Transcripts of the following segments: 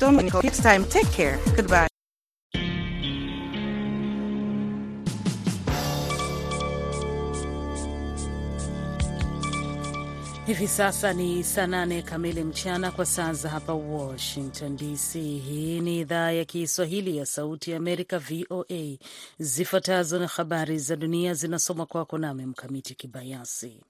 Next time, take care. Goodbye. Hivi sasa ni saa nane kamili mchana kwa saa za hapa Washington DC. Hii ni idhaa ya Kiswahili ya Sauti ya Amerika, VOA. Zifuatazo na habari za dunia zinasoma kwako nami Mkamiti Kibayasi.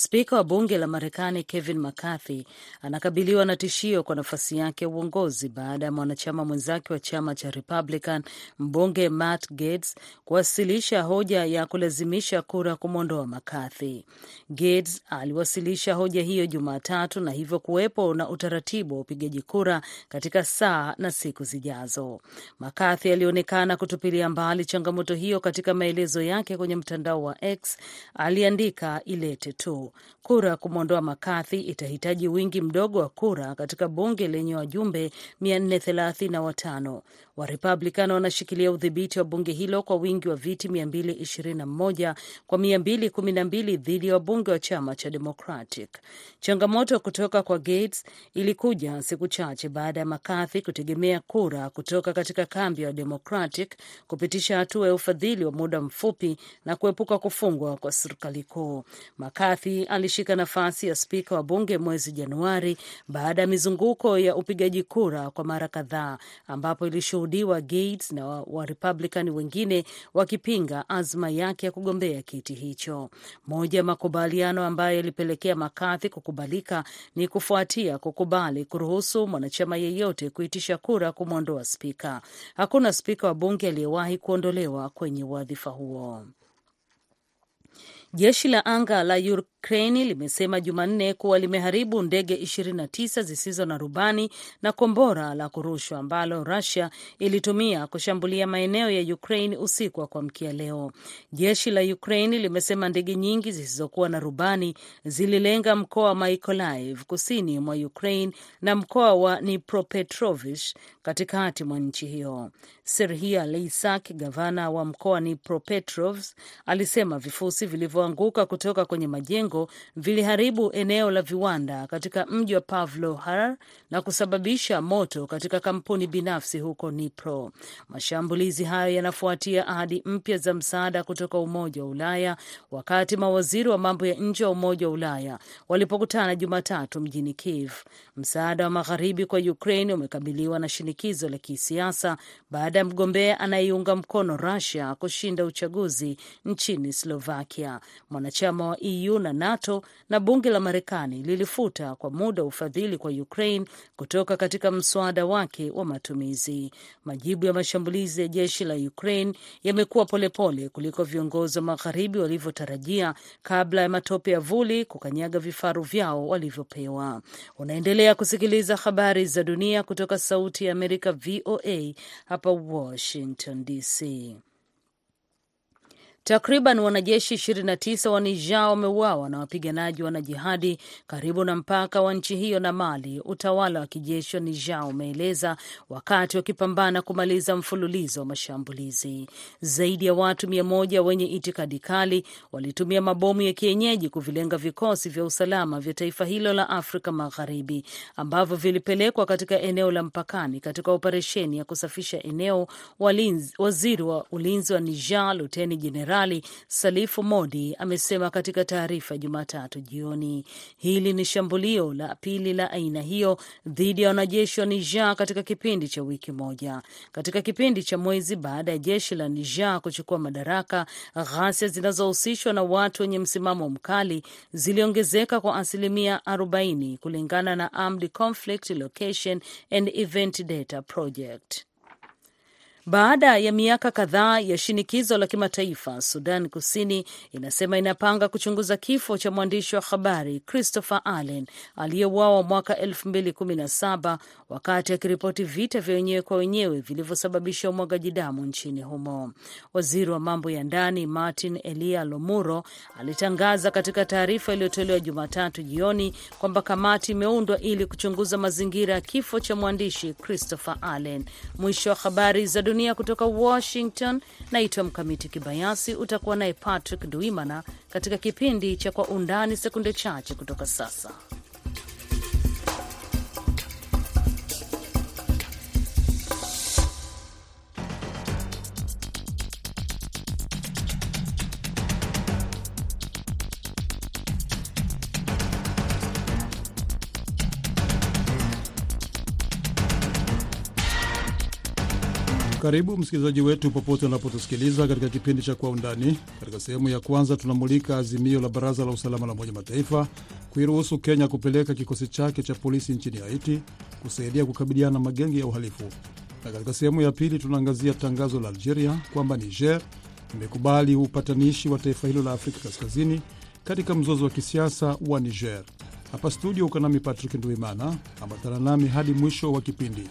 Spika wa bunge la Marekani Kevin McCarthy anakabiliwa na tishio kwa nafasi yake ya uongozi baada ya mwanachama mwenzake wa chama cha Republican mbunge Matt Gaetz kuwasilisha hoja ya kulazimisha kura kumwondoa McCarthy. Gaetz aliwasilisha hoja hiyo Jumatatu na hivyo kuwepo na utaratibu wa upigaji kura katika saa na siku zijazo. McCarthy alionekana kutupilia mbali changamoto hiyo katika maelezo yake kwenye mtandao wa X. Aliandika, ilete tu kura kumwondoa McCarthy itahitaji wingi mdogo wa kura katika bunge lenye wajumbe 435. Warepublican wanashikilia udhibiti wa bunge hilo kwa wingi wa viti 221 kwa 212 dhidi ya wabunge wa chama cha Democratic. Changamoto kutoka kwa Gates ilikuja siku chache baada ya McCarthy kutegemea kura kutoka katika kambi ya Democratic kupitisha hatua ya ufadhili wa muda mfupi na kuepuka kufungwa kwa serikali kuu. McCarthy alishika nafasi ya spika wa bunge mwezi Januari baada ya mizunguko ya upigaji kura kwa mara kadhaa ambapo ilishuhudiwa Gates na Warepublican wengine wakipinga azma yake ya kugombea kiti hicho. Moja ya makubaliano ambayo yalipelekea McCarthy kukubalika ni kufuatia kukubali kuruhusu mwanachama yeyote kuitisha kura kumwondoa spika. Hakuna spika wa bunge aliyewahi kuondolewa kwenye wadhifa huo. Jeshi la anga la Ukraini limesema Jumanne kuwa limeharibu ndege 29 zisizo na rubani na kombora la kurushwa ambalo Rusia ilitumia kushambulia maeneo ya Ukraine usiku wa kuamkia leo. Jeshi la Ukraini limesema ndege nyingi zisizokuwa na rubani zililenga mkoa wa Mykolaiv kusini mwa Ukraine na mkoa wa Dnipropetrovsk katikati mwa nchi hiyo. Serhia Leisak, gavana wa mkoa Dnipropetrovsk, alisema vifusi vilivyoanguka kutoka kwenye majengo viliharibu eneo la viwanda katika mji wa Pavlohar na kusababisha moto katika kampuni binafsi huko Dnipro. Mashambulizi hayo yanafuatia ahadi mpya za msaada kutoka Umoja wa Ulaya wakati mawaziri wa mambo ya nje wa Umoja wa Ulaya walipokutana Jumatatu mjini Kiev. Msaada wa magharibi kwa Ukraine umekabiliwa na shinikizo la kisiasa baada ya mgombea anayeiunga mkono Russia kushinda uchaguzi nchini Slovakia. Mwanachama wa EU na NATO na bunge la Marekani lilifuta kwa muda ufadhili kwa Ukraine kutoka katika mswada wake wa matumizi. Majibu ya mashambulizi ya jeshi la Ukraine yamekuwa polepole kuliko viongozi wa magharibi walivyotarajia kabla ya matope ya vuli kukanyaga vifaru vyao walivyopewa. Unaendelea kusikiliza habari za dunia kutoka Sauti ya Amerika, VOA hapa Washington DC. Takriban wanajeshi 29 wa Niger wameuawa na wapiganaji wanajihadi karibu na mpaka wa nchi hiyo na Mali, utawala wa kijeshi wa Niger umeeleza wakati wakipambana kumaliza mfululizo wa mashambulizi. Zaidi ya watu mia moja wenye itikadi kali walitumia mabomu ya kienyeji kuvilenga vikosi vya usalama vya taifa hilo la Afrika Magharibi ambavyo vilipelekwa katika eneo la mpakani katika operesheni ya kusafisha eneo. Walinzi, waziri wa ulinzi wa Niger Luteni Jenerali Salifu Modi amesema katika taarifa Jumatatu jioni. Hili ni shambulio la pili la aina hiyo dhidi ya wanajeshi wa Niger katika kipindi cha wiki moja. Katika kipindi cha mwezi baada ya jeshi la Niger kuchukua madaraka, ghasia zinazohusishwa na watu wenye msimamo mkali ziliongezeka kwa asilimia 40 kulingana na Armed Conflict Location and Event Data Project. Baada ya miaka kadhaa ya shinikizo la kimataifa, Sudan Kusini inasema inapanga kuchunguza kifo cha mwandishi wa habari Christopher Allen aliyeuawa mwaka 2017 wakati akiripoti vita vya wenyewe kwa wenyewe vilivyosababisha umwagaji damu nchini humo. Waziri wa mambo ya ndani Martin Elia Lomuro alitangaza katika taarifa iliyotolewa Jumatatu jioni kwamba kamati imeundwa ili kuchunguza mazingira ya kifo cha mwandishi Christopher Allen. Mwisho wa habari za dunia kutoka Washington. Naitwa Mkamiti Kibayasi. Utakuwa naye Patrick Duimana katika kipindi cha Kwa Undani sekunde chache kutoka sasa. Karibu msikilizaji wetu popote unapotusikiliza katika kipindi cha Kwa Undani. Katika sehemu ya kwanza, tunamulika azimio la Baraza la Usalama la Umoja Mataifa kuiruhusu Kenya kupeleka kikosi chake cha polisi nchini Haiti kusaidia kukabiliana na magenge ya uhalifu, na katika sehemu ya pili tunaangazia tangazo la Algeria kwamba Niger imekubali upatanishi wa taifa hilo la Afrika Kaskazini katika mzozo wa kisiasa wa Niger. Hapa studio uko nami Patrick Nduimana, ambatana nami hadi mwisho wa kipindi.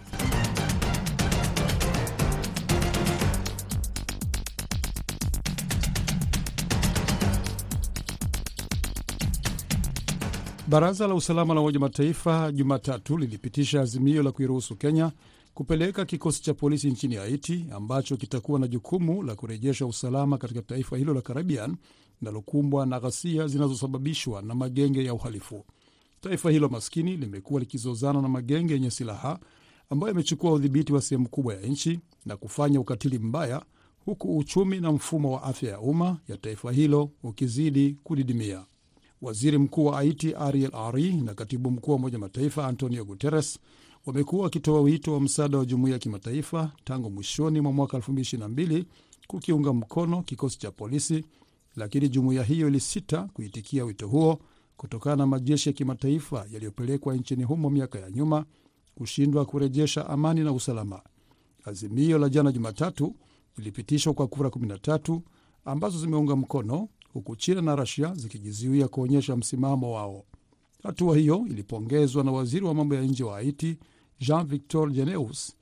Baraza la usalama la Umoja Mataifa Jumatatu lilipitisha azimio la kuiruhusu Kenya kupeleka kikosi cha polisi nchini Haiti ambacho kitakuwa na jukumu la kurejesha usalama katika taifa hilo la Karibian linalokumbwa na ghasia zinazosababishwa na magenge ya uhalifu. Taifa hilo maskini limekuwa likizozana na magenge yenye silaha ambayo yamechukua udhibiti wa sehemu kubwa ya nchi na kufanya ukatili mbaya, huku uchumi na mfumo wa afya ya umma ya taifa hilo ukizidi kudidimia. Waziri mkuu wa Haiti Ariel Ari na katibu mkuu wa Umoja Mataifa Antonio Guterres wamekuwa wakitoa wito wa msaada wa jumuiya ya kimataifa tangu mwishoni mwa mwaka 2022 kukiunga mkono kikosi cha polisi, lakini jumuiya hiyo ilisita kuitikia wito huo kutokana na majeshi ya kimataifa yaliyopelekwa nchini humo miaka ya nyuma kushindwa kurejesha amani na usalama. Azimio la jana Jumatatu lilipitishwa kwa kura 13 ambazo zimeunga mkono huku China na Rasia zikijizuia kuonyesha msimamo wao. Hatua hiyo ilipongezwa na waziri wa mambo ya nje wa Haiti Jean Victor Jeneus,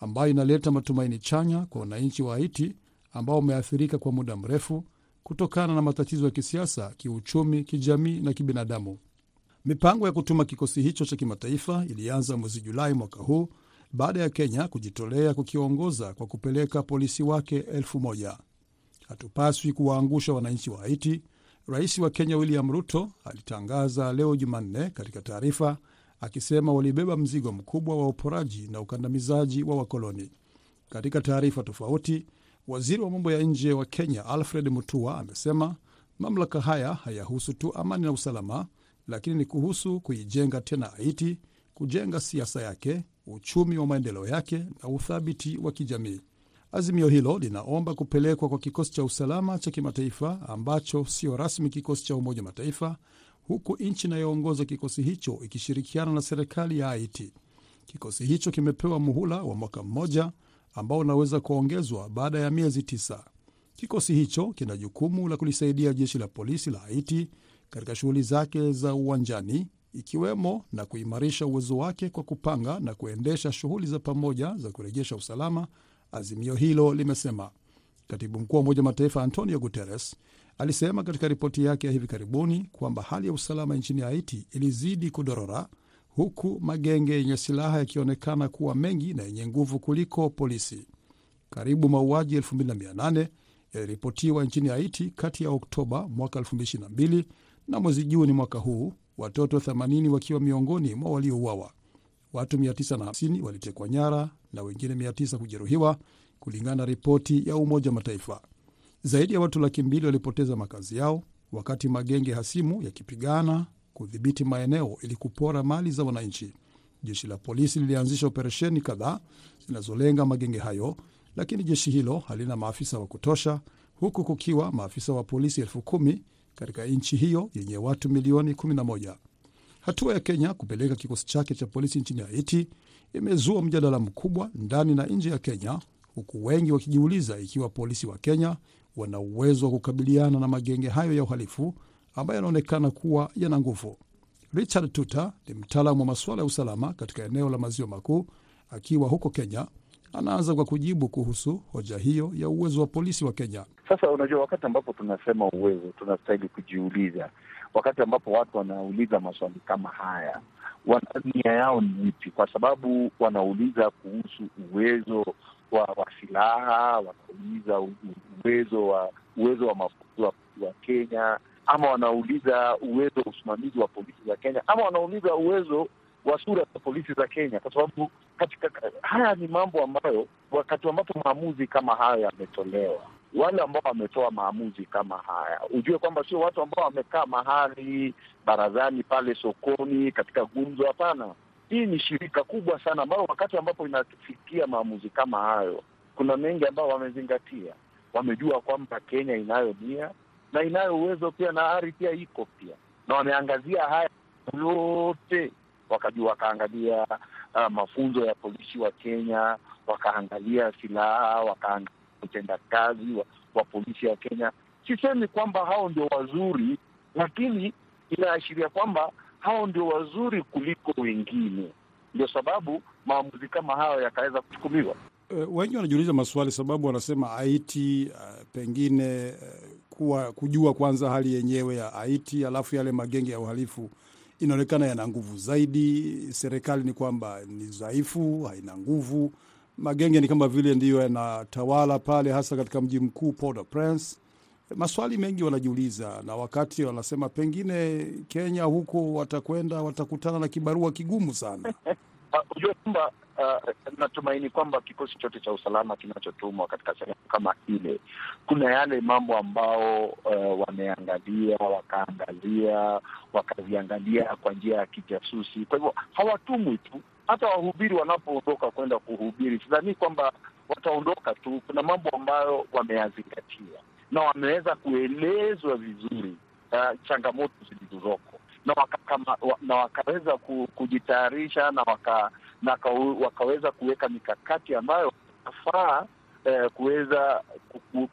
ambayo inaleta matumaini chanya kwa wananchi wa Haiti ambao wameathirika kwa muda mrefu kutokana na matatizo ya kisiasa, kiuchumi, kijamii na kibinadamu. Mipango ya kutuma kikosi hicho cha kimataifa ilianza mwezi Julai mwaka huu baada ya Kenya kujitolea kukiongoza kwa kupeleka polisi wake elfu moja. Hatupaswi kuwaangusha wananchi wa Haiti, rais wa Kenya William Ruto alitangaza leo Jumanne katika taarifa akisema walibeba mzigo mkubwa wa uporaji na ukandamizaji wa wakoloni. Katika taarifa tofauti, waziri wa mambo ya nje wa Kenya Alfred Mutua amesema mamlaka haya hayahusu tu amani na usalama, lakini ni kuhusu kuijenga tena Haiti, kujenga siasa yake, uchumi wa maendeleo yake na uthabiti wa kijamii. Azimio hilo linaomba kupelekwa kwa kikosi cha usalama cha kimataifa ambacho sio rasmi kikosi cha Umoja Mataifa, huku nchi inayoongoza kikosi hicho ikishirikiana na serikali ya Haiti. Kikosi hicho kimepewa muhula wa mwaka mmoja ambao unaweza kuongezwa baada ya miezi tisa. Kikosi hicho kina jukumu la kulisaidia jeshi la polisi la Haiti katika shughuli zake za uwanjani, ikiwemo na kuimarisha uwezo wake kwa kupanga na kuendesha shughuli za pamoja za kurejesha usalama. Azimio hilo limesema. Katibu mkuu wa Umoja Mataifa Antonio Guterres alisema katika ripoti yake ya hivi karibuni kwamba hali ya usalama nchini Haiti ilizidi kudorora, huku magenge yenye silaha yakionekana kuwa mengi na yenye nguvu kuliko polisi. Karibu mauaji 2800 yaliripotiwa nchini Haiti kati ya Oktoba mwaka 2022 na mwezi Juni mwaka huu, watoto 80 wakiwa miongoni mwa waliouawa. Watu 950 walitekwa nyara na wengine 900 kujeruhiwa, kulingana na ripoti ya Umoja wa Mataifa. Zaidi ya watu laki mbili walipoteza makazi yao wakati magenge hasimu yakipigana kudhibiti maeneo ili kupora mali za wananchi. Jeshi la polisi lilianzisha operesheni kadhaa zinazolenga magenge hayo, lakini jeshi hilo halina maafisa wa kutosha, huku kukiwa maafisa wa polisi elfu kumi katika nchi hiyo yenye watu milioni 11. Hatua ya Kenya kupeleka kikosi chake cha polisi nchini Haiti imezua mjadala mkubwa ndani na nje ya Kenya, huku wengi wakijiuliza ikiwa polisi wa Kenya wana uwezo wa kukabiliana na magenge hayo ya uhalifu ambayo yanaonekana kuwa yana nguvu. Richard Tuta ni mtaalamu wa masuala ya usalama katika eneo la maziwa makuu, akiwa huko Kenya. Anaanza kwa kujibu kuhusu hoja hiyo ya uwezo wa polisi wa Kenya. Sasa unajua, wakati ambapo tunasema uwezo, tunastahili kujiuliza, wakati ambapo watu wanauliza maswali kama haya, nia yao ni ipi? Kwa sababu wanauliza kuhusu uwezo wa, wa silaha, wanauliza uwezo wa uwezo wa mafunzo wa, wa Kenya, ama wanauliza uwezo wa usimamizi wa polisi za Kenya, ama wanauliza uwezo wa sura za polisi za Kenya, kwa sababu katika haya ni mambo ambayo wakati ambapo maamuzi kama haya yametolewa, wale ambao wametoa maamuzi kama haya, ujue kwamba sio watu ambao wamekaa mahali barazani pale sokoni katika gumzo. Hapana, hii ni shirika kubwa sana ambayo wakati ambapo inafikia maamuzi kama hayo, kuna mengi ambao wamezingatia. Wamejua kwamba Kenya inayo nia na inayo uwezo pia, na ari pia iko pia, na wameangazia haya yote, wakajua, wakaangalia uh, mafunzo ya polisi wa Kenya, wakaangalia silaha, wakaangalia utendakazi wa, wa polisi ya Kenya. Sisemi kwamba hao ndio wazuri, lakini inaashiria kwamba hao ndio wazuri kuliko wengine, ndio sababu maamuzi kama hayo yakaweza kuchukuliwa. Uh, wengi wanajiuliza maswali sababu wanasema Haiti uh, pengine uh, kuwa kujua kwanza hali yenyewe ya Haiti, alafu yale magenge ya uhalifu inaonekana yana nguvu zaidi. Serikali ni kwamba ni dhaifu, haina nguvu. Magenge ni kama vile ndiyo yanatawala pale, hasa katika mji mkuu Port-au-Prince. Maswali mengi wanajiuliza, na wakati wanasema pengine Kenya huko watakwenda watakutana na kibarua kigumu sana. Hujua kwamba uh, natumaini kwamba kikosi chote cha usalama kinachotumwa katika sehemu kama ile, kuna yale mambo ambao uh, wameangalia wakaangalia wakaviangalia kwa njia ya kijasusi. Kwa hivyo hawatumwi tu, hata wahubiri wanapoondoka kwenda kuhubiri, sidhani kwamba wataondoka tu. Kuna mambo ambayo wameyazingatia na wameweza kuelezwa vizuri uh, changamoto zilizoko na wakakama, na wakaweza kujitayarisha na waka, na wakaweza kuweka mikakati ambayo nafaa eh, kuweza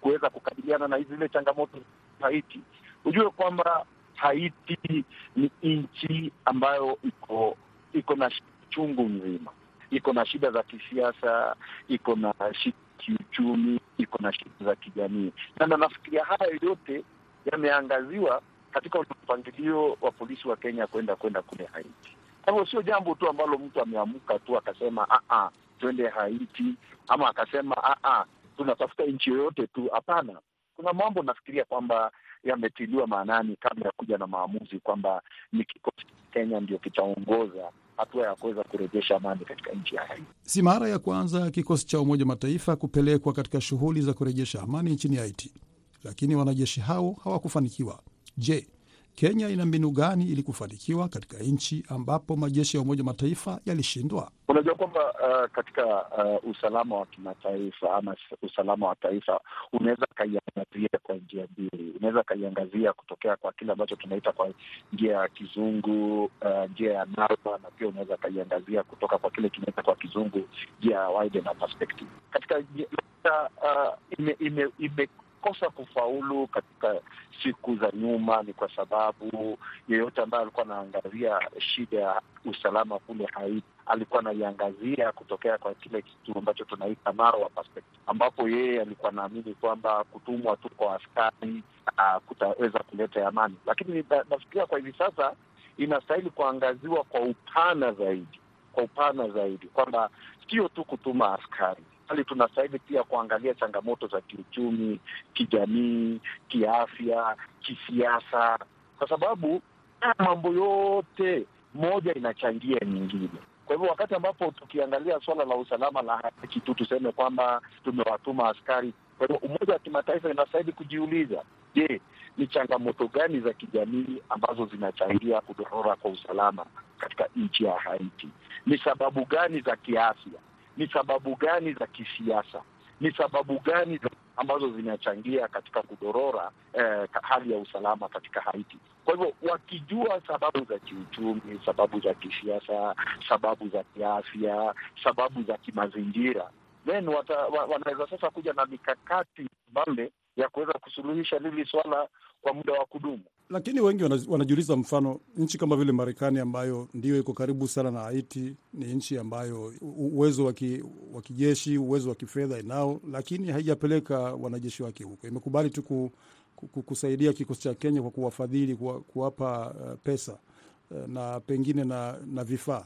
kuweza kukabiliana na zile changamoto za Haiti. Hujue kwamba Haiti ni nchi ambayo iko iko na chungu nzima, iko na shida za kisiasa, iko na shida kiuchumi, iko na shida za kijamii, na nafikiria haya yote yameangaziwa katika mpangilio wa polisi wa Kenya kwenda kwenda kule Haiti. Kwa hivyo sio jambo tu ambalo mtu ameamuka tu akasema a twende Haiti ama akasema a tunatafuta nchi yoyote tu. Hapana, kuna mambo nafikiria kwamba yametiliwa maanani kabla ya kuja na maamuzi kwamba ni kikosi Kenya ndio kitaongoza hatua ya kuweza kurejesha amani katika nchi ya Haiti. Si mara ya kwanza kikosi cha Umoja Mataifa kupelekwa katika shughuli za kurejesha amani nchini Haiti, lakini wanajeshi hao hawakufanikiwa. Je, Kenya ina mbinu gani ili kufanikiwa katika nchi ambapo majeshi ya Umoja Mataifa yalishindwa? Unajua kwamba uh, katika uh, usalama wa kimataifa ama usalama wa taifa unaweza kaiangazia kwa njia mbili. Unaweza kaiangazia kutokea kwa kile ambacho tunaita kwa njia ya kizungu uh, njia ya nalpa, na pia unaweza kaiangazia kutoka kwa kile kinaita kwa kizungu njia ya wider perspective. Katika uh, ime, ime, ime kosa kufaulu katika siku za nyuma ni kwa sababu yeyote ambaye alikuwa anaangazia shida ya usalama kule Haiti alikuwa anaiangazia kutokea kwa kile kitu ambacho tunaita Marwa perspective, ambapo yeye alikuwa anaamini kwamba kutumwa tu kwa askari uh, kutaweza kuleta amani, lakini nafikiria kwa hivi sasa inastahili kuangaziwa kwa upana zaidi, kwa upana zaidi kwamba sio tu kutuma askari bali tunastahili pia kuangalia changamoto za kiuchumi, kijamii, kiafya, kisiasa, kwa sababu mambo yote moja inachangia nyingine. Kwa hivyo wakati ambapo tukiangalia suala la usalama la Haiti tu tuseme kwamba tumewatuma askari, kwa hivyo umoja wa kimataifa inastahili kujiuliza, je, ni changamoto gani za kijamii ambazo zinachangia kudorora kwa usalama katika nchi ya Haiti? Ni sababu gani za kiafya ni sababu gani za kisiasa, ni sababu gani za ambazo zinachangia katika kudorora eh, hali ya usalama katika Haiti. Kwa hivyo wakijua sababu za kiuchumi, sababu za kisiasa, sababu za kiafya, sababu za kimazingira, then wanaweza sasa kuja na mikakati bambe ya kuweza kusuluhisha lili swala kwa muda wa kudumu. Lakini wengi wanajiuliza, mfano nchi kama vile Marekani ambayo ndiyo iko karibu sana na Haiti, ni nchi ambayo uwezo wa kijeshi, uwezo wa kifedha inao, lakini haijapeleka wanajeshi wake huko. Imekubali tu ku, ku, kusaidia kikosi cha Kenya kwa kuwafadhili, kuwapa uh, pesa uh, na pengine na, na vifaa.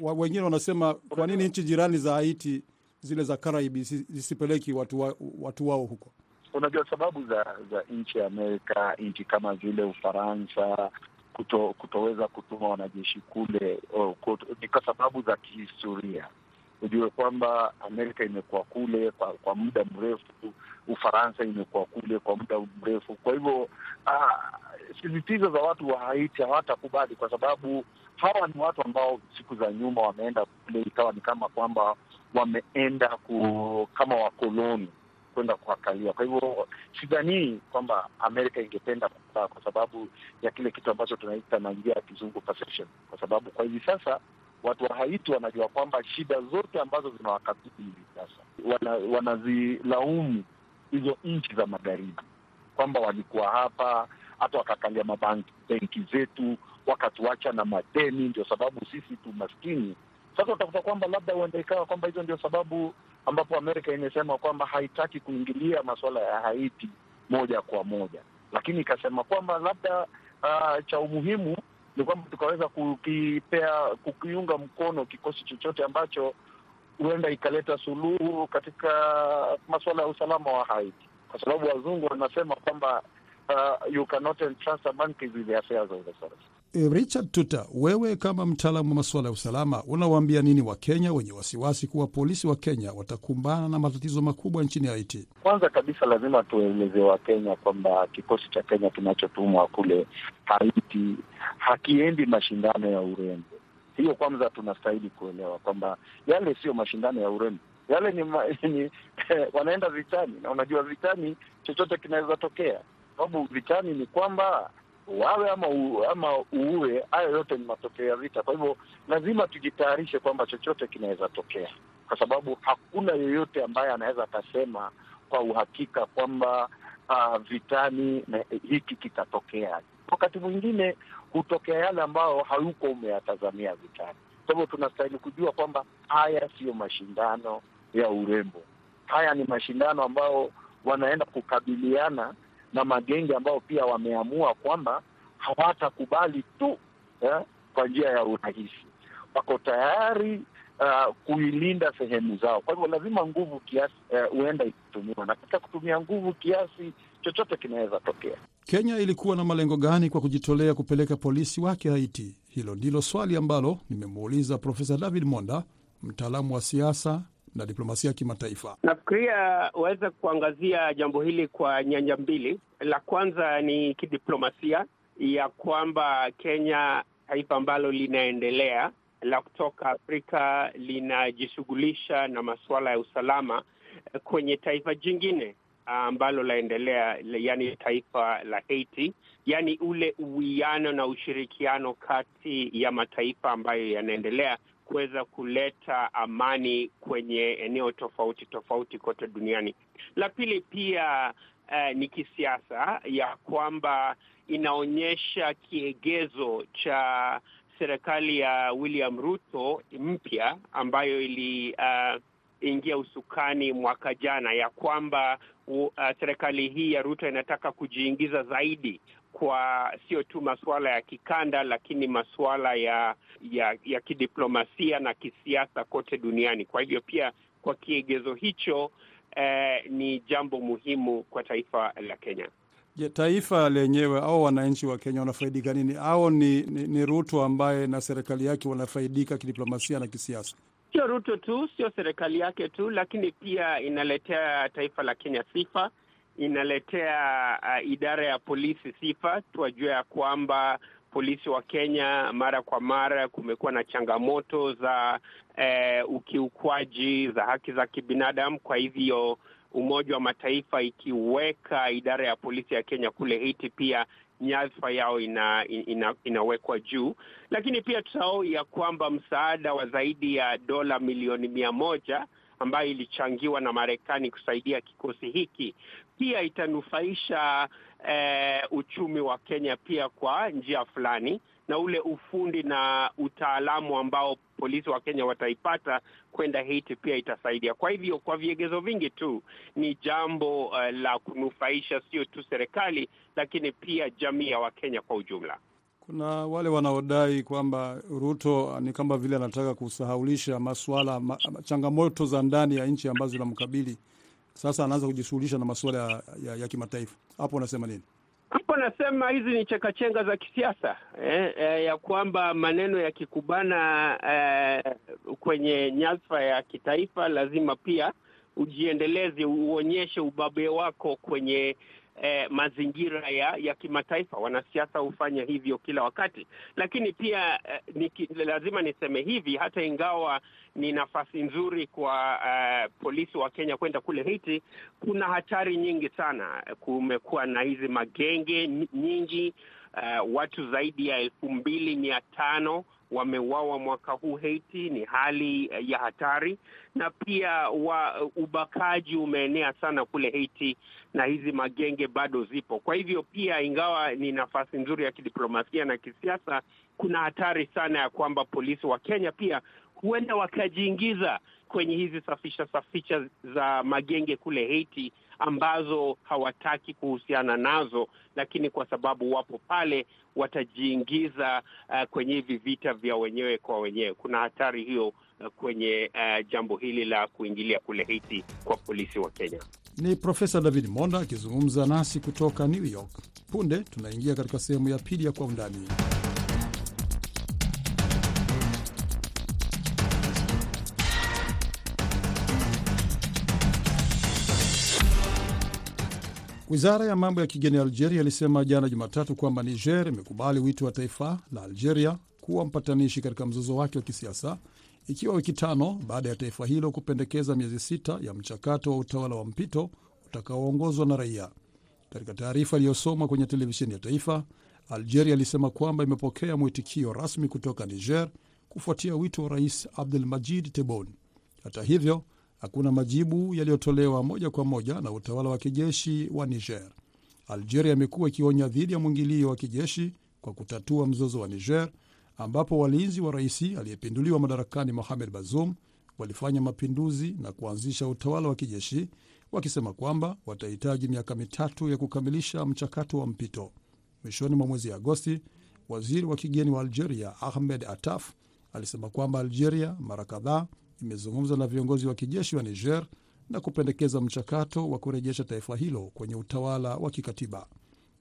Wengine wanasema kwa nini nchi jirani za Haiti zile za Karaibi zisipeleki watu, wa, watu wao huko? Unajua, sababu za za nchi ya Amerika, nchi kama vile Ufaransa kuto, kutoweza kutuma wanajeshi kule ni kwa sababu za kihistoria. Ujue kwamba Amerika imekuwa kule kwa, kwa muda mrefu. Ufaransa imekuwa kule kwa muda mrefu. Kwa hivyo sisitizo za watu wa Haiti hawatakubali, kwa sababu hawa ni watu ambao siku za nyuma wameenda kule, ikawa ni kama kwamba wameenda ku, kama wakoloni kwenda kuangalia. Kwa hivyo sidhanii kwamba Amerika ingependa kukaa kwa sababu ya kile kitu ambacho tunaita na njia ya kizungu perception, kwa sababu kwa hivi sasa watu wa Haiti wanajua kwamba shida zote ambazo zinawakabili hivi sasa wana, wanazilaumu hizo nchi za magharibi kwamba walikuwa hapa hata wakakalia mabenki zetu wakatuacha na madeni, ndio sababu sisi tu maskini. Sasa utakuta kwamba labda huenda ikawa kwamba hizo ndio sababu ambapo Amerika imesema kwamba haitaki kuingilia masuala ya Haiti moja kwa moja, lakini ikasema kwamba labda uh, cha umuhimu ni kwamba tukaweza kukipea kukiunga mkono kikosi chochote ambacho huenda ikaleta suluhu katika masuala ya usalama wa Haiti, kwa sababu wazungu wanasema kwamba uh, you cannot entrust a monkey with the affairs of the forest. Richard Tuta, wewe kama mtaalamu wa masuala ya usalama, unawaambia nini Wakenya wenye wasiwasi kuwa polisi wa Kenya watakumbana na matatizo makubwa nchini Haiti? Kwanza kabisa lazima tueleze Wakenya kwamba kikosi cha Kenya kinachotumwa kule Haiti hakiendi mashindano ya urembo. Hiyo kwanza tunastahili kuelewa kwamba yale siyo mashindano ya urembo, yale ni, ma, ni wanaenda vitani, na unajua vitani chochote kinaweza tokea, sababu vitani ni kwamba wawe ama u, ama uue, hayo yote ni matokeo ya vita. Kwa hivyo lazima tujitayarishe kwamba chochote kinaweza tokea, kwa sababu hakuna yeyote ambaye anaweza akasema kwa uhakika kwamba uh, vitani na hiki kitatokea. Wakati mwingine hutokea yale ambayo hayuko umeyatazamia vitani. Kwa hivyo tunastahili kujua kwamba haya siyo mashindano ya urembo, haya ni mashindano ambayo wanaenda kukabiliana na magenge ambao pia wameamua kwamba hawatakubali tu eh, kwa njia ya urahisi. Wako tayari uh, kuilinda sehemu zao. Kwa hivyo lazima nguvu kiasi huenda uh, ikitumiwa, na katika kutumia nguvu kiasi chochote kinaweza tokea. Kenya ilikuwa na malengo gani kwa kujitolea kupeleka polisi wake Haiti? Hilo ndilo swali ambalo nimemuuliza Profesa David Monda, mtaalamu wa siasa na diplomasia ya kimataifa. Nafikiria waweza kuangazia jambo hili kwa nyanja mbili. La kwanza ni kidiplomasia, ya kwamba Kenya, taifa ambalo linaendelea la kutoka Afrika, linajishughulisha na masuala ya usalama kwenye taifa jingine ambalo laendelea, yaani taifa la Haiti, yaani ule uwiano na ushirikiano kati ya mataifa ambayo yanaendelea kuweza kuleta amani kwenye eneo tofauti tofauti kote duniani. La pili pia uh, ni kisiasa, ya kwamba inaonyesha kiegezo cha serikali ya William Ruto mpya ambayo iliingia uh, usukani mwaka jana, ya kwamba uh, serikali hii ya Ruto inataka kujiingiza zaidi kwa sio tu masuala ya kikanda lakini masuala ya ya ya kidiplomasia na kisiasa kote duniani. Kwa hivyo pia kwa kiegezo hicho eh, ni jambo muhimu kwa taifa la Kenya. Je, taifa lenyewe au wananchi wa Kenya wanafaidika nini? Au ni, ni, ni Ruto ambaye na serikali yake wanafaidika kidiplomasia na kisiasa? Sio Ruto tu, sio serikali yake tu, lakini pia inaletea taifa la Kenya sifa inaletea uh, idara ya polisi sifa. Tuwajua ya kwamba polisi wa Kenya mara kwa mara kumekuwa na changamoto za uh, ukiukwaji za haki za kibinadamu. Kwa hivyo Umoja wa Mataifa ikiweka idara ya polisi ya Kenya kule Haiti, pia nyadhifa yao ina, ina, inawekwa juu. Lakini pia tusahau ya kwamba msaada wa zaidi ya dola milioni mia moja ambayo ilichangiwa na Marekani kusaidia kikosi hiki pia itanufaisha eh, uchumi wa Kenya pia kwa njia fulani, na ule ufundi na utaalamu ambao polisi wa Kenya wataipata kwenda Haiti pia itasaidia. Kwa hivyo kwa viegezo vingi tu ni jambo uh, la kunufaisha sio tu serikali, lakini pia jamii ya Wakenya kwa ujumla. Kuna wale wanaodai kwamba Ruto ni kama vile anataka kusahaulisha masuala ma, changamoto za ndani ya nchi ambazo zinamkabili sasa, anaanza kujishughulisha na masuala ya, ya, ya kimataifa. Hapo unasema nini? Hapo nasema hizi ni chekachenga za kisiasa eh, eh, ya kwamba maneno yakikubana eh, kwenye nyadhifa ya kitaifa lazima pia ujiendeleze, uonyeshe ubabe wako kwenye eh, mazingira ya ya kimataifa. Wanasiasa hufanya hivyo kila wakati, lakini pia eh, niki, lazima niseme hivi, hata ingawa ni nafasi nzuri kwa uh, polisi wa Kenya kwenda kule Haiti, kuna hatari nyingi sana. Kumekuwa na hizi magenge nyingi, uh, watu zaidi ya elfu mbili mia tano wameuawa mwaka huu Haiti. Ni hali ya hatari, na pia wa ubakaji umeenea sana kule Haiti, na hizi magenge bado zipo. Kwa hivyo pia, ingawa ni nafasi nzuri ya kidiplomasia na kisiasa, kuna hatari sana ya kwamba polisi wa Kenya pia huenda wakajiingiza kwenye hizi safisha safisha za magenge kule Haiti ambazo hawataki kuhusiana nazo, lakini kwa sababu wapo pale watajiingiza uh, kwenye hivi vita vya wenyewe kwa wenyewe. Kuna hatari hiyo uh, kwenye uh, jambo hili la kuingilia kule Haiti kwa polisi wa Kenya. Ni Profesa David Monda akizungumza nasi kutoka New York. Punde tunaingia katika sehemu ya pili ya Kwa Undani. Wizara ya mambo ya kigeni ya Algeria ilisema jana Jumatatu kwamba Niger imekubali wito wa taifa la Algeria kuwa mpatanishi katika mzozo wake wa kisiasa, ikiwa wiki tano baada ya taifa hilo kupendekeza miezi sita ya mchakato wa utawala wa mpito utakaoongozwa na raia. Katika taarifa iliyosomwa kwenye televisheni ya taifa, Algeria ilisema kwamba imepokea mwitikio rasmi kutoka Niger kufuatia wito wa Rais Abdul Majid Tebboune. Hata hivyo hakuna majibu yaliyotolewa moja kwa moja na utawala wa kijeshi wa Niger. Algeria imekuwa ikionya dhidi ya mwingilio wa kijeshi kwa kutatua mzozo wa Niger, ambapo walinzi wa rais aliyepinduliwa madarakani Mohamed Bazoum walifanya mapinduzi na kuanzisha utawala wa kijeshi, wakisema kwamba watahitaji miaka mitatu ya kukamilisha mchakato wa mpito. Mwishoni mwa mwezi Agosti, waziri wa kigeni wa Algeria Ahmed Attaf alisema kwamba Algeria mara kadhaa imezungumza na viongozi wa kijeshi wa Niger na kupendekeza mchakato wa kurejesha taifa hilo kwenye utawala wa kikatiba.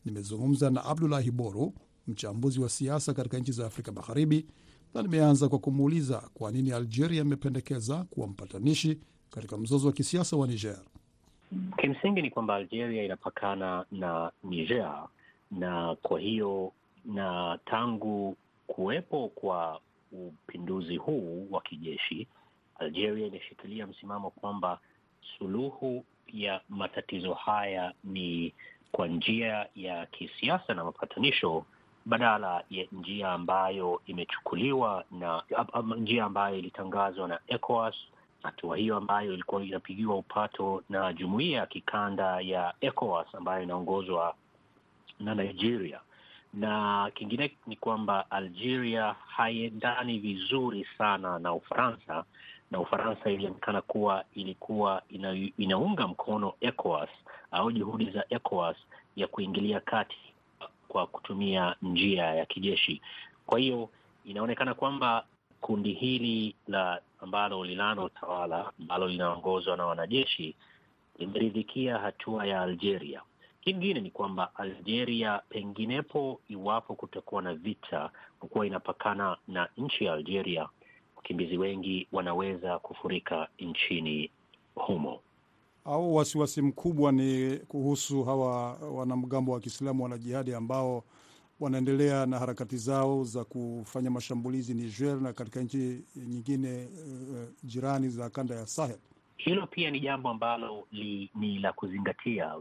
Nimezungumza na Abdulahi Boru, mchambuzi wa siasa katika nchi za Afrika Magharibi, na nimeanza kwa kumuuliza kwa nini Algeria imependekeza kuwa mpatanishi katika mzozo wa kisiasa wa Niger. Kimsingi ni kwamba Algeria inapakana na Niger, na kwa hiyo na tangu kuwepo kwa upinduzi huu wa kijeshi Algeria inashikilia msimamo kwamba suluhu ya matatizo haya ni kwa njia ya kisiasa na mapatanisho badala ya njia ambayo imechukuliwa na njia ambayo ilitangazwa na ECOWAS, hatua hiyo ambayo ilikuwa inapigiwa upato na jumuiya ya kikanda ya ECOWAS ambayo inaongozwa na Nigeria. Na kingine ni kwamba Algeria haiendani vizuri sana na Ufaransa na Ufaransa ilionekana kuwa ilikuwa ina, inaunga mkono ECOWAS au juhudi za ECOWAS ya kuingilia kati kwa kutumia njia ya kijeshi. Kwa hiyo inaonekana kwamba kundi hili la ambalo linalo tawala ambalo linaongozwa na wanajeshi limeridhikia hatua ya Algeria. Kingine ni kwamba Algeria penginepo, iwapo kutakuwa na vita, kwa kuwa inapakana na nchi ya Algeria wakimbizi wengi wanaweza kufurika nchini humo. Au wasiwasi mkubwa ni kuhusu hawa wanamgambo wa Kiislamu wanajihadi ambao wanaendelea na harakati zao za kufanya mashambulizi Niger na katika nchi nyingine uh, jirani za kanda ya Sahel. Hilo pia ni jambo ambalo li, ni la kuzingatia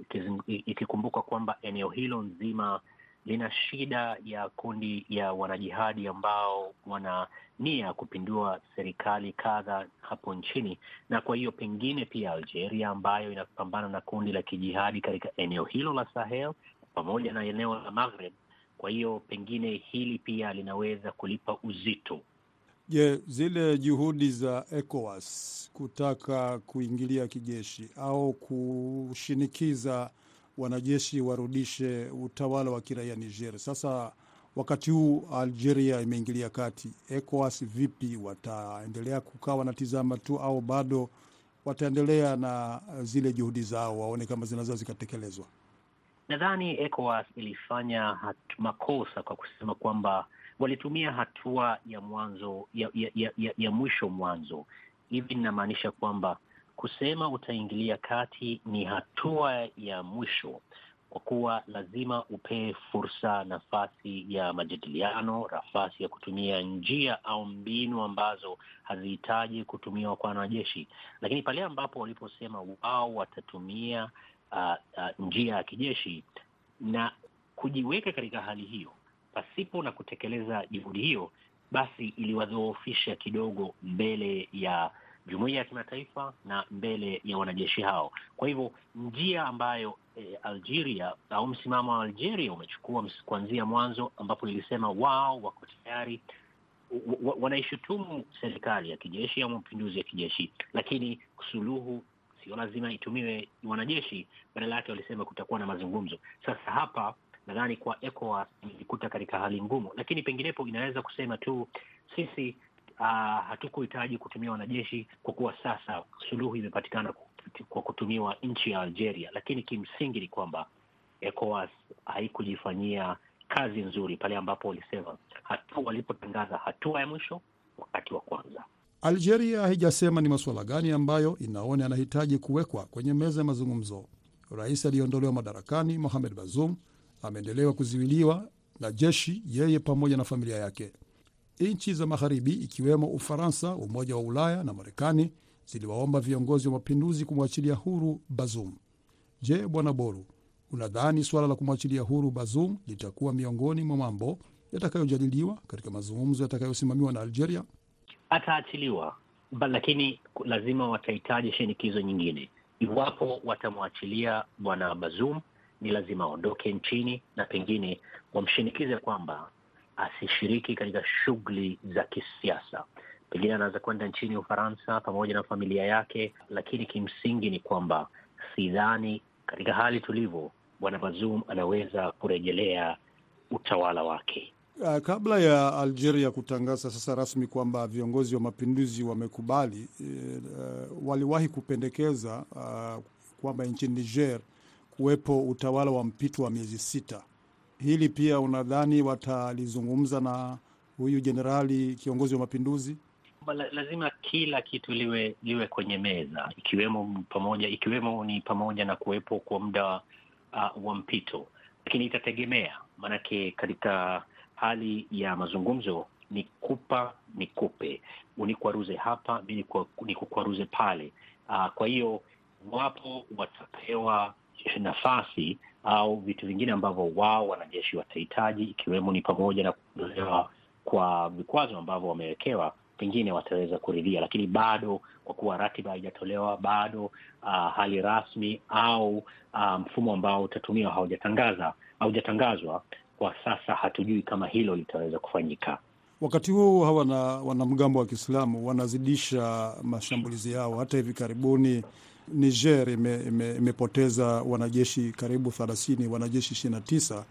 ikikumbuka kwamba eneo hilo nzima lina shida ya kundi ya wanajihadi ambao wana nia ya kupindua serikali kadha hapo nchini, na kwa hiyo pengine pia Algeria ambayo inapambana na kundi la kijihadi katika eneo hilo la Sahel pamoja na eneo la Maghreb. Kwa hiyo pengine hili pia linaweza kulipa uzito. Je, zile juhudi za ECOWAS kutaka kuingilia kijeshi au kushinikiza wanajeshi warudishe utawala wa kiraia Niger. Sasa wakati huu Algeria imeingilia kati, ECOWAS vipi? Wataendelea kukaa wanatizama tu au bado wataendelea na zile juhudi zao, waone kama zinaweza zikatekelezwa? Nadhani ECOWAS ilifanya makosa kwa kusema kwamba walitumia hatua ya mwanzo ya, ya, ya, ya, ya mwisho mwanzo. Hivi inamaanisha kwamba kusema utaingilia kati ni hatua ya mwisho. kwa kuwa lazima upee fursa, nafasi ya majadiliano, nafasi ya kutumia njia au mbinu ambazo hazihitaji kutumiwa kwa wanajeshi. Lakini pale ambapo waliposema wao watatumia uh, uh, njia ya kijeshi na kujiweka katika hali hiyo pasipo na kutekeleza juhudi hiyo, basi iliwadhoofisha kidogo mbele ya jumuiya ya kimataifa na mbele ya wanajeshi hao. Kwa hivyo njia ambayo e, Algeria au msimamo wa Algeria umechukua kuanzia mwanzo, ambapo ilisema wao wako tayari wanaishutumu serikali ya kijeshi au mapinduzi ya kijeshi, lakini suluhu sio lazima itumiwe wanajeshi, badala yake walisema kutakuwa na mazungumzo. Sasa hapa nadhani kwa ECOWAS imejikuta katika hali ngumu, lakini penginepo inaweza kusema tu sisi uh, hatukuhitaji kutumia wanajeshi kwa kuwa sasa suluhu imepatikana kwa kutumiwa nchi ya Algeria, lakini kimsingi ni kwamba ECOWAS haikujifanyia kazi nzuri pale ambapo walisema hatua walipotangaza hatua ya mwisho wakati wa kwanza. Algeria haijasema ni masuala gani ambayo inaona yanahitaji kuwekwa kwenye meza ya mazungumzo. Rais aliyeondolewa madarakani Mohamed Bazoum ameendelewa kuziwiliwa na jeshi, yeye pamoja na familia yake. Nchi za Magharibi ikiwemo Ufaransa, Umoja wa Ulaya na Marekani ziliwaomba viongozi wa mapinduzi kumwachilia huru Bazoum. Je, Bwana Boru, unadhani suala la kumwachilia huru Bazoum litakuwa miongoni mwa mambo yatakayojadiliwa katika mazungumzo yatakayosimamiwa na Algeria? Ataachiliwa, lakini lazima watahitaji shinikizo nyingine. Iwapo watamwachilia bwana Bazoum, ni lazima aondoke nchini na pengine wamshinikize kwamba asishiriki katika shughuli za kisiasa. Pengine anaweza kwenda nchini Ufaransa pamoja na familia yake, lakini kimsingi ni kwamba sidhani katika hali tulivyo bwana Bazoum anaweza kurejelea utawala wake. Uh, kabla ya Algeria kutangaza sasa rasmi kwamba viongozi wa mapinduzi wamekubali, uh, waliwahi kupendekeza uh, kwamba nchini Niger kuwepo utawala wa mpito wa miezi sita. Hili pia unadhani watalizungumza na huyu jenerali kiongozi wa mapinduzi? Lazima kila kitu liwe liwe kwenye meza, ikiwemo pamoja ikiwemo ni pamoja na kuwepo kwa muda uh, wa mpito, lakini itategemea, maanake katika hali ya mazungumzo ni kupa ni kupe, unikwaruze hapa, mi nikukwaruze pale. Uh, kwa hiyo wapo watapewa nafasi au vitu vingine ambavyo wao wanajeshi watahitaji, ikiwemo ni pamoja na kuondolewa kwa vikwazo ambavyo wamewekewa, pengine wataweza kuridhia, lakini bado kwa kuwa ratiba haijatolewa bado, uh, hali rasmi au uh, mfumo ambao utatumiwa haujatangaza haujatangazwa kwa sasa, hatujui kama hilo litaweza kufanyika. Wakati huu hawa na wanamgambo wa Kiislamu wanazidisha mashambulizi yao. Hata hivi karibuni Niger imepoteza ime, wanajeshi karibu thelathini, wanajeshi ishirini na tisa.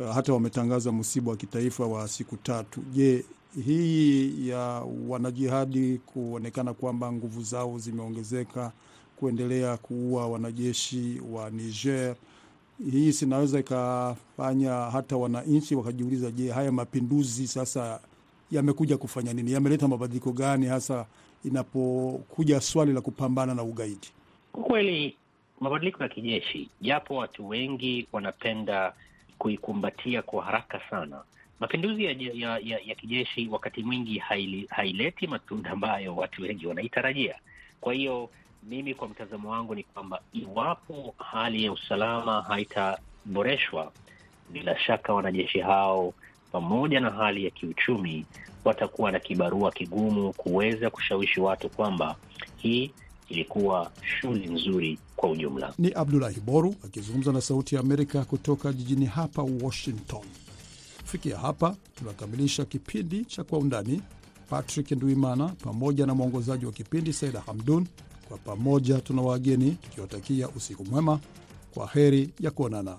Uh, hata wametangaza msiba wa kitaifa wa siku tatu. Je, hii ya wanajihadi kuonekana kwamba nguvu zao zimeongezeka kuendelea kuua wanajeshi wa Niger, hii sinaweza ikafanya hata wananchi wakajiuliza, je, haya mapinduzi sasa yamekuja kufanya nini? Yameleta mabadiliko gani, hasa inapokuja swali la kupambana na ugaidi? Kwa kweli mabadiliko ya kijeshi, japo watu wengi wanapenda kuikumbatia kwa haraka sana, mapinduzi ya, ya, ya, ya kijeshi wakati mwingi haili, haileti matunda ambayo watu wengi wanaitarajia. Kwa hiyo mimi kwa mtazamo wangu ni kwamba iwapo hali ya usalama haitaboreshwa, bila shaka wanajeshi hao pamoja na hali ya kiuchumi watakuwa na kibarua kigumu kuweza kushawishi watu kwamba hii ilikuwa shughuli nzuri kwa ujumla. Ni Abdulahi Boru akizungumza na Sauti ya Amerika kutoka jijini hapa Washington. Kufikia hapa tunakamilisha kipindi cha Kwa Undani. Patrick Nduimana pamoja na mwongozaji wa kipindi Saida Hamdun, kwa pamoja tuna wageni tukiwatakia usiku mwema. Kwa heri ya kuonana.